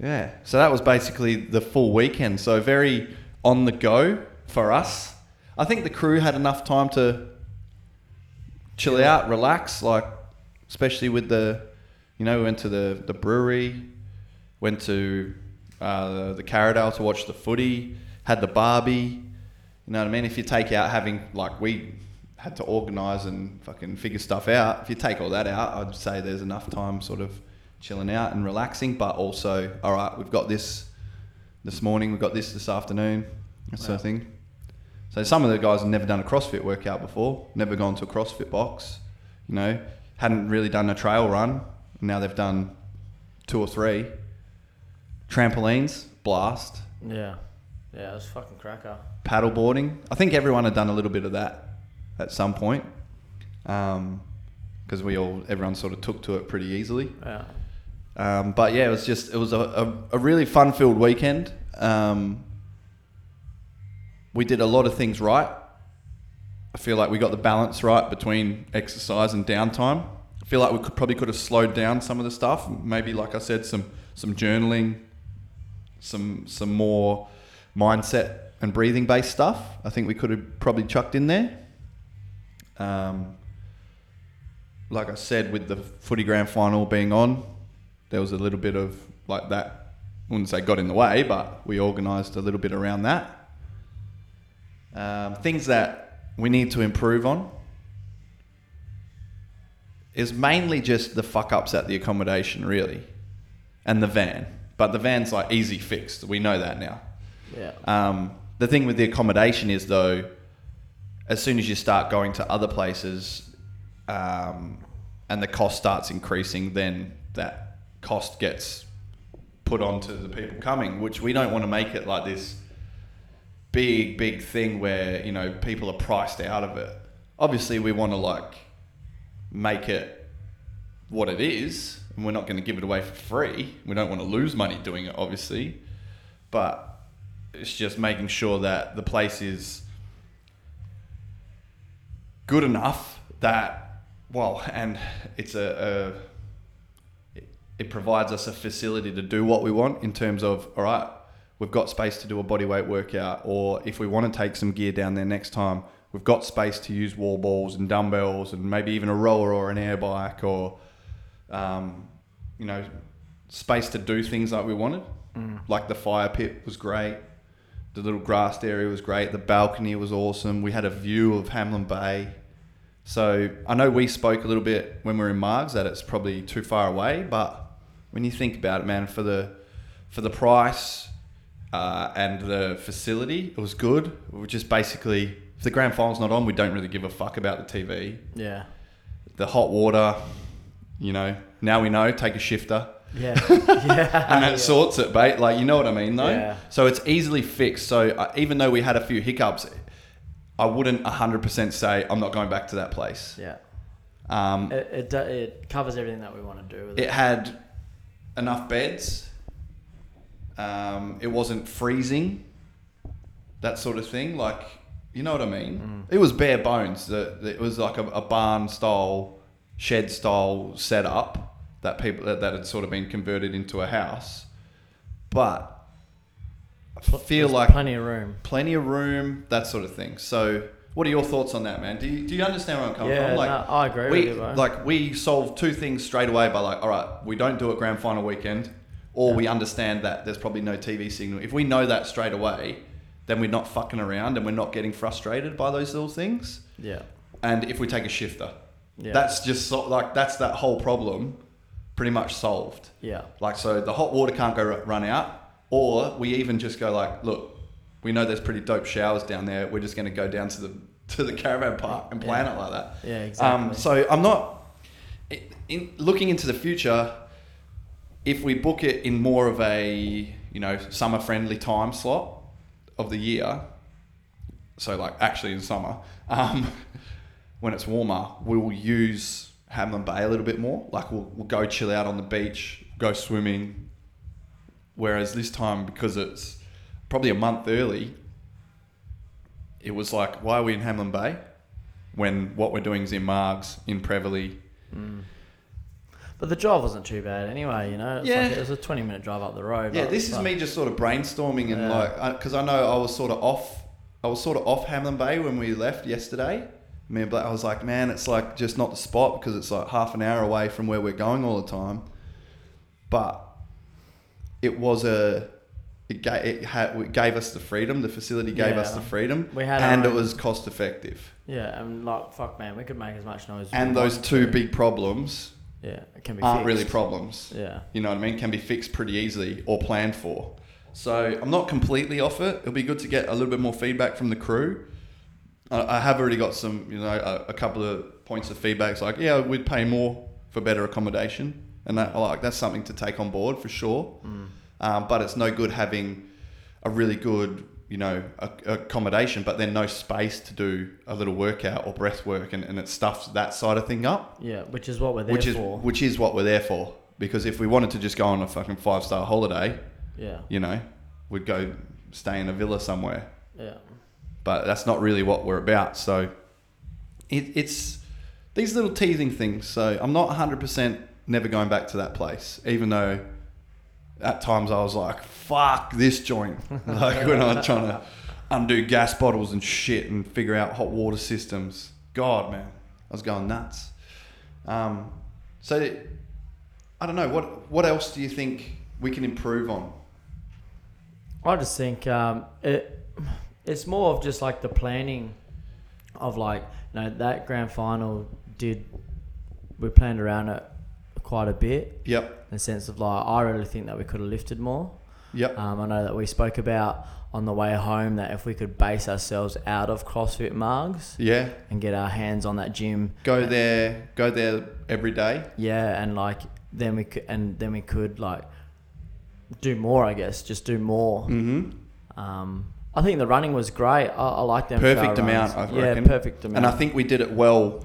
Yeah. So that was basically the full weekend. So very on the go for us. I think the crew had enough time to chill Yeah. out, relax, like especially with the, you know, we went to the the brewery, went to uh, the Karridale to watch the footy, had the Barbie. You know what I mean? If you take out having like we had to organise and fucking figure stuff out. If you take all that out, I'd say there's enough time sort of chilling out and relaxing, but also, all right, we've got this this morning, we've got this this afternoon, that sort of thing. So some of the guys have never done a CrossFit workout before, never gone to a CrossFit box, you know, hadn't really done a trail run. Now they've done two or three. Trampolines, blast. Yeah. Yeah, it was fucking cracker. Paddleboarding. I think everyone had done a little bit of that at some point. Um, because we all, everyone sort of took to it pretty easily. Yeah. Um, but yeah, it was just it was a, a, a really fun filled weekend. Um, we did a lot of things right. I feel like we got the balance right between exercise and downtime. I feel like we could probably could have slowed down some of the stuff. Maybe, like I said, some some journaling, some some more mindset and breathing based stuff. I think we could have probably chucked in there. Um, like I said, with the footy grand final being on, there was a little bit of like that. I wouldn't say got in the way, but we organised a little bit around that. Um, things that we need to improve on is mainly just the fuck ups at the accommodation, really, and the van. But the van's like easy fixed. We know that now. Yeah. Um, the thing with the accommodation is though, as soon as you start going to other places, um, and the cost starts increasing, then that cost gets put onto the people coming, which we don't want to make it like this big, big thing where you know people are priced out of it. Obviously, we want to like make it what it is, and we're not going to give it away for free. We don't want to lose money doing it, obviously, but it's just making sure that the place is good enough that well, and it's a, a it, provides us a facility to do what we want in terms of all right, we've got space to do a body weight workout, or if we want to take some gear down there next time, we've got space to use wall balls and dumbbells and maybe even a rower or an air bike or um, you know space to do things like we wanted. Like the fire pit was great. The little grassed area was great. The balcony was awesome. We had a view of Hamlin Bay. So I know we spoke a little bit when we were in Margs that it's probably too far away, but when you think about it, man, for the for the price uh, and the facility, it was good. We were just basically if the grand final's not on, we don't really give a fuck about the TV. Yeah. The hot water, you know, now we know. Take a shifter Yeah. yeah. and that yeah. sorts it, mate. Like you know what I mean, though. Yeah. So it's easily fixed. So uh, even though we had a few hiccups, I wouldn't hundred percent say I'm not going back to that place. Yeah. Um, It, it, it covers everything that we want to do with it. it had enough beds. Um, it wasn't freezing. That sort of thing, like you know what I mean. It was bare bones. It was like a, a barn style, shed style setup that people that, that had sort of been converted into a house. But I feel There's like plenty of room. plenty of room, that sort of thing. So, what are your thoughts on that, man? Do you, do you understand where I'm coming Yeah, from? Like, no, I agree we, with you, bro. Like, we solve two things straight away by like, all right, we don't do it grand final weekend, or we understand that there's probably no TV signal. If we know that straight away, then we're not fucking around and we're not getting frustrated by those little things. Yeah. And if we take a shifter, Yeah. that's just so, like that's that whole problem, pretty much solved. Yeah. Like, so the hot water can't go run out, or we even just go like, look, we know there's pretty dope showers down there. We're just going to go down to the to the caravan park and plan Yeah. it like that. Yeah, exactly. Um, so I'm not in, in looking into the future. If we book it in more of a you know summer friendly time slot of the year, so like actually in summer, um, when it's warmer, we will use Hamlin Bay a little bit more. Like we'll, we'll go chill out on the beach, go swimming. Whereas this time, because it's probably a month early, it was like, why are we in Hamlin Bay? when what we're doing is in Margs, in Prevelly. Mm. But the drive wasn't too bad anyway. You know, it's Yeah. like it was a twenty minute drive up the road. Yeah, this is like- me just sort of brainstorming and Yeah. like because I know I was sort of off. I was sort of off Hamlin Bay when we left yesterday. Me and Black, I was like, man, it's like just not the spot because it's like half an hour away from where we're going all the time. But it was a. It gave, it, had, it gave us the freedom. The facility gave us the freedom, We had our and it own- was cost effective. Yeah, and like fuck, man, we could make as much noise. as we And those wanted two to. big problems yeah, it can be aren't fixed. really problems. Yeah, you know what I mean, can be fixed pretty easily or planned for. So I'm not completely off it. It'll be good to get a little bit more feedback from the crew. I I have already got some, you know, a, a couple of points of feedback. It's like, yeah, we'd pay more for better accommodation, and that like that's something to take on board for sure. Mm. Um, but it's no good having a really good, you know, a, accommodation, but then no space to do a little workout or breath work, and, and it stuffs that side of thing up yeah, which is what we're there which is for. which is what we're there for. Because if we wanted to just go on a fucking five star holiday, yeah, you know, we'd go stay in a villa somewhere. yeah, But that's not really what we're about. So it, it's these little teasing things. So I'm not 100 percent never going back to that place, even though at times I was like, "Fuck this joint!" like when I was trying to undo gas bottles and shit and figure out hot water systems. God, man, I was going nuts. Um, so I don't know what what else do you think we can improve on? I just think um, it it's more of just like the planning of like you know that grand final did we planned around it quite a bit Yep, in the sense of like I really think that we could have lifted more. yep, Um, I know that we spoke about on the way home that if we could base ourselves out of CrossFit Margs yeah. and get our hands on that gym, Go there, go there every day. yeah, and like then we could and then we could like do more. I guess just do more. Mm-hmm. Um, I think the running was great. I, I like them. Perfect amount, runs. I yeah, reckon. perfect amount. And I think we did it well.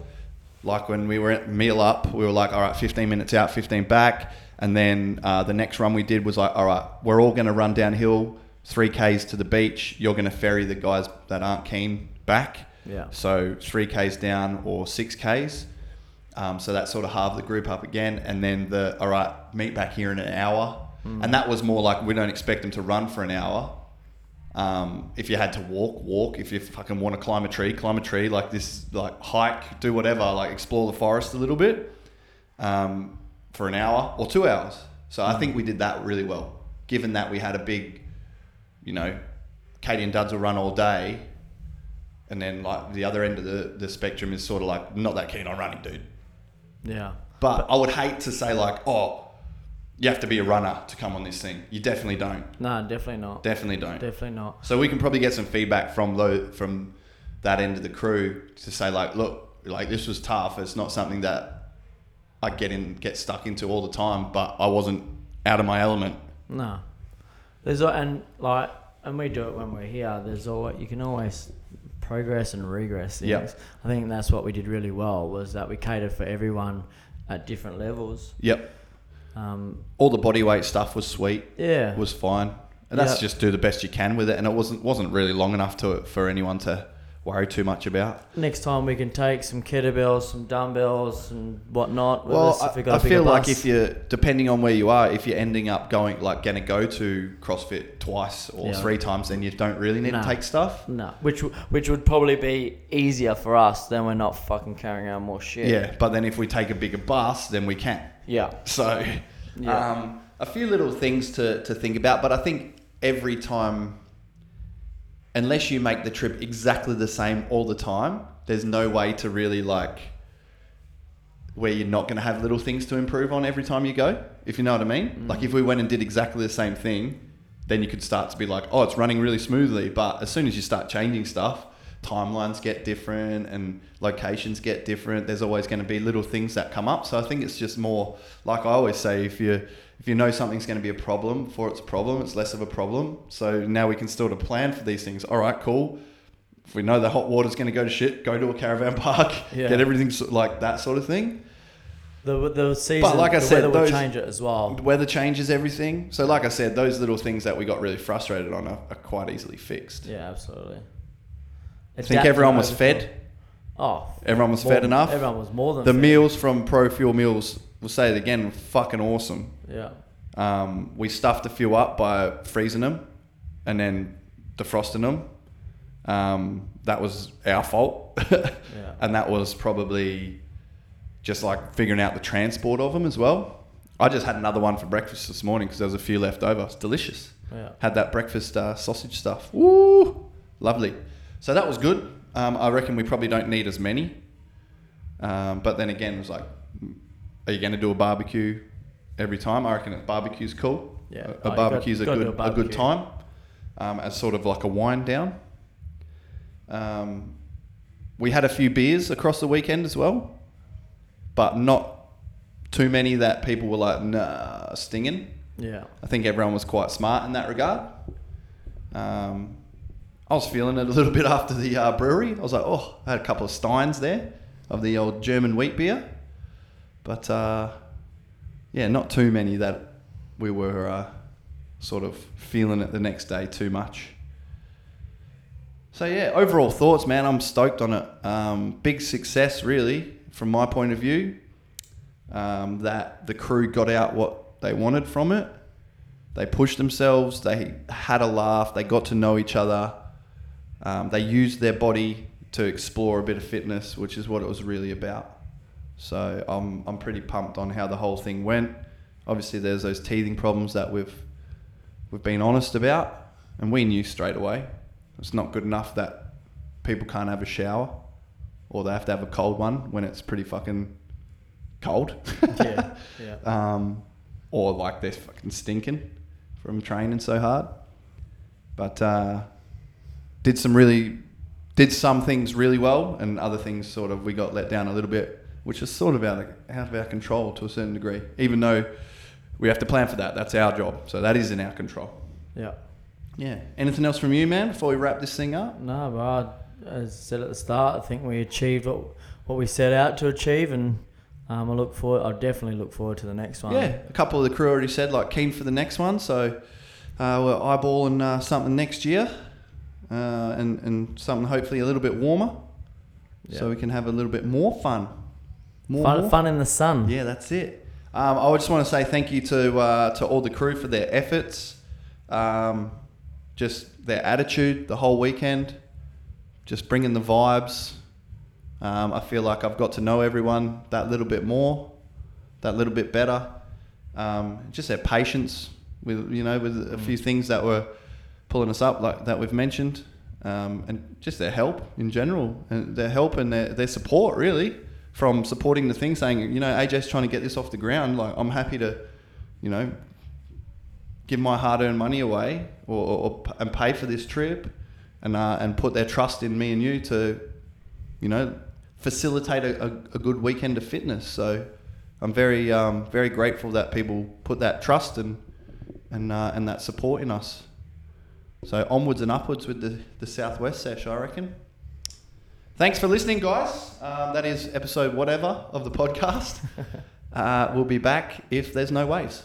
Like when we were at Meelup, we were like, all right, 15 minutes out, 15 back. And then uh, the next run we did was like, all right, we're all going to run downhill, three Ks to the beach. You're going to ferry the guys that aren't keen back. yeah, So three Ks down or six Ks. Um, so that sort of halved the group up again. And then the, all right, meet back here in an hour. And that was more like, we don't expect them to run for an hour. Um, if you had to walk, walk. If you fucking want to climb a tree, climb a tree. Like this, like hike, do whatever. Like explore the forest a little bit um, for an hour or two hours. So I think we did that really well, given that we had a big, you know, Katie and Duds will run all day, and then like the other end of the, the spectrum is sort of like not that keen on running, dude. yeah, But I would hate to say like, oh, you have to be a runner to come on this thing. You definitely don't. no, definitely not. Definitely don't. Definitely not. So we can probably get some feedback from the from that end of the crew to say like, look, like this was tough. It's not something that I get in get stuck into all the time, but I wasn't out of my element. No, there's and like and we do it when we're here. There's always you can always progress and regress things. Yep. I think that's what we did really well was that we catered for everyone at different levels. Yep. Um, All the body weight stuff was sweet. yeah, was fine. And that's Yeah. just do the best you can with it. And it wasn't wasn't really long enough to for anyone to worry too much about. next time we can take some kettlebells, some dumbbells, and whatnot. Well, us if we I, got I a bigger feel like if you're depending on where you are, if you're ending up going like going to go to CrossFit twice or Yeah. three times, then you don't really need Nah. to take stuff. no, which which would probably be easier for us. Then we're not fucking carrying around more shit. Yeah, but then if we take a bigger bus, then we can. yeah, So, Yeah. um, a few little things to, to think about, but I think every time, unless you make the trip exactly the same all the time, there's no way to really like where you're not going to have little things to improve on every time you go, if you know what I mean. Mm. Like if we went and did exactly the same thing, then you could start to be like, oh, it's running really smoothly. But as soon as you start changing stuff, timelines get different and locations get different. There's always going to be little things that come up. So I think it's just more like I always say, if you if you know something's going to be a problem before it's a problem, it's less of a problem. So now we can sort of plan for these things. All right, cool. If we know the hot water's going to go to shit, go to a caravan park, Yeah. get everything like that sort of thing. the the season. but like I the said, weather will those- change it as well. The weather changes everything. So, like I said, those little things that we got really frustrated on are, are quite easily fixed. Yeah, absolutely. I think oh, everyone was fed. Oh, Everyone was more fed enough. Everyone was more than The fed. meals from Pro Fuel Meals, we'll say it again, fucking awesome. Yeah, Um, we stuffed a few up by freezing them and then defrosting them. Um, that was our fault. Yeah. And that was probably just like figuring out the transport of them as well. I just had another one for breakfast this morning because there was a few left over. It's delicious. yeah. Had that breakfast uh, sausage stuff. Woo! Lovely. So that was good. Um, I reckon we probably don't need as many. Um, but then again, it was like, are you going to do a barbecue every time? I reckon a barbecue's cool. Yeah. A, Oh, a got- barbecue's a gotta good a a, good time um, as sort of like a wind down. Um, we had a few beers across the weekend as well, but not too many that people were like, nah, stinging. Yeah. I think everyone was quite smart in that regard. Um, I was feeling it a little bit after the uh, brewery. I was like, oh, I had a couple of steins there of the old German wheat beer. But uh, yeah, not too many that we were uh, sort of feeling it the next day too much. So yeah, overall thoughts, man, I'm stoked on it. Um, big success, really, from my point of view. Um, that the crew got out what they wanted from it. They pushed themselves. They had a laugh. They got to know each other. Um, they used their body to explore a bit of fitness, which is what it was really about. So I'm I'm pretty pumped on how the whole thing went. Obviously, there's those teething problems that we've we've been honest about, and we knew straight away. It's not good enough that people can't have a shower, or they have to have a cold one when it's pretty fucking cold. Yeah. Yeah. um, or like they're fucking stinking from training so hard. But uh, did some really, did some things really well, and other things sort of we got let down a little bit, which is sort of out of, out of our control to a certain degree. Even though we have to plan for that, that's our job, so that is in our control. Yeah. Yeah. Anything else from you, man? Before we wrap this thing up? No, but I, as I said at the start, I think we achieved what what we set out to achieve, and um, I look forward. I definitely look forward to the next one. Yeah, a couple of the crew already said like keen for the next one, so uh, we're eyeballing uh, something next year, uh, and and something hopefully a little bit warmer, so we can have a little bit more fun. More, Fun, more? fun in the sun. Yeah, that's it. Um, I just want to say thank you to uh, to all the crew for their efforts, um, just their attitude the whole weekend, just bringing the vibes. Um, I feel like I've got to know everyone that little bit more, that little bit better. Um, just their patience with you know with a few things that were pulling us up like that we've mentioned, um, and just their help in general, and their help and their, their support really from supporting the thing, saying you know AJ's trying to get this off the ground. Like I'm happy to, you know, give my hard-earned money away or, or, and pay for this trip, and uh, and put their trust in me and you to, you know, facilitate a, a, a good weekend of fitness. So I'm very um, very grateful that people put that trust and and uh, and that support in us. So onwards and upwards with the the Southwest Sesh, I reckon. Thanks for listening, guys. Um, that is episode whatever of the podcast. uh, we'll be back if there's no waves.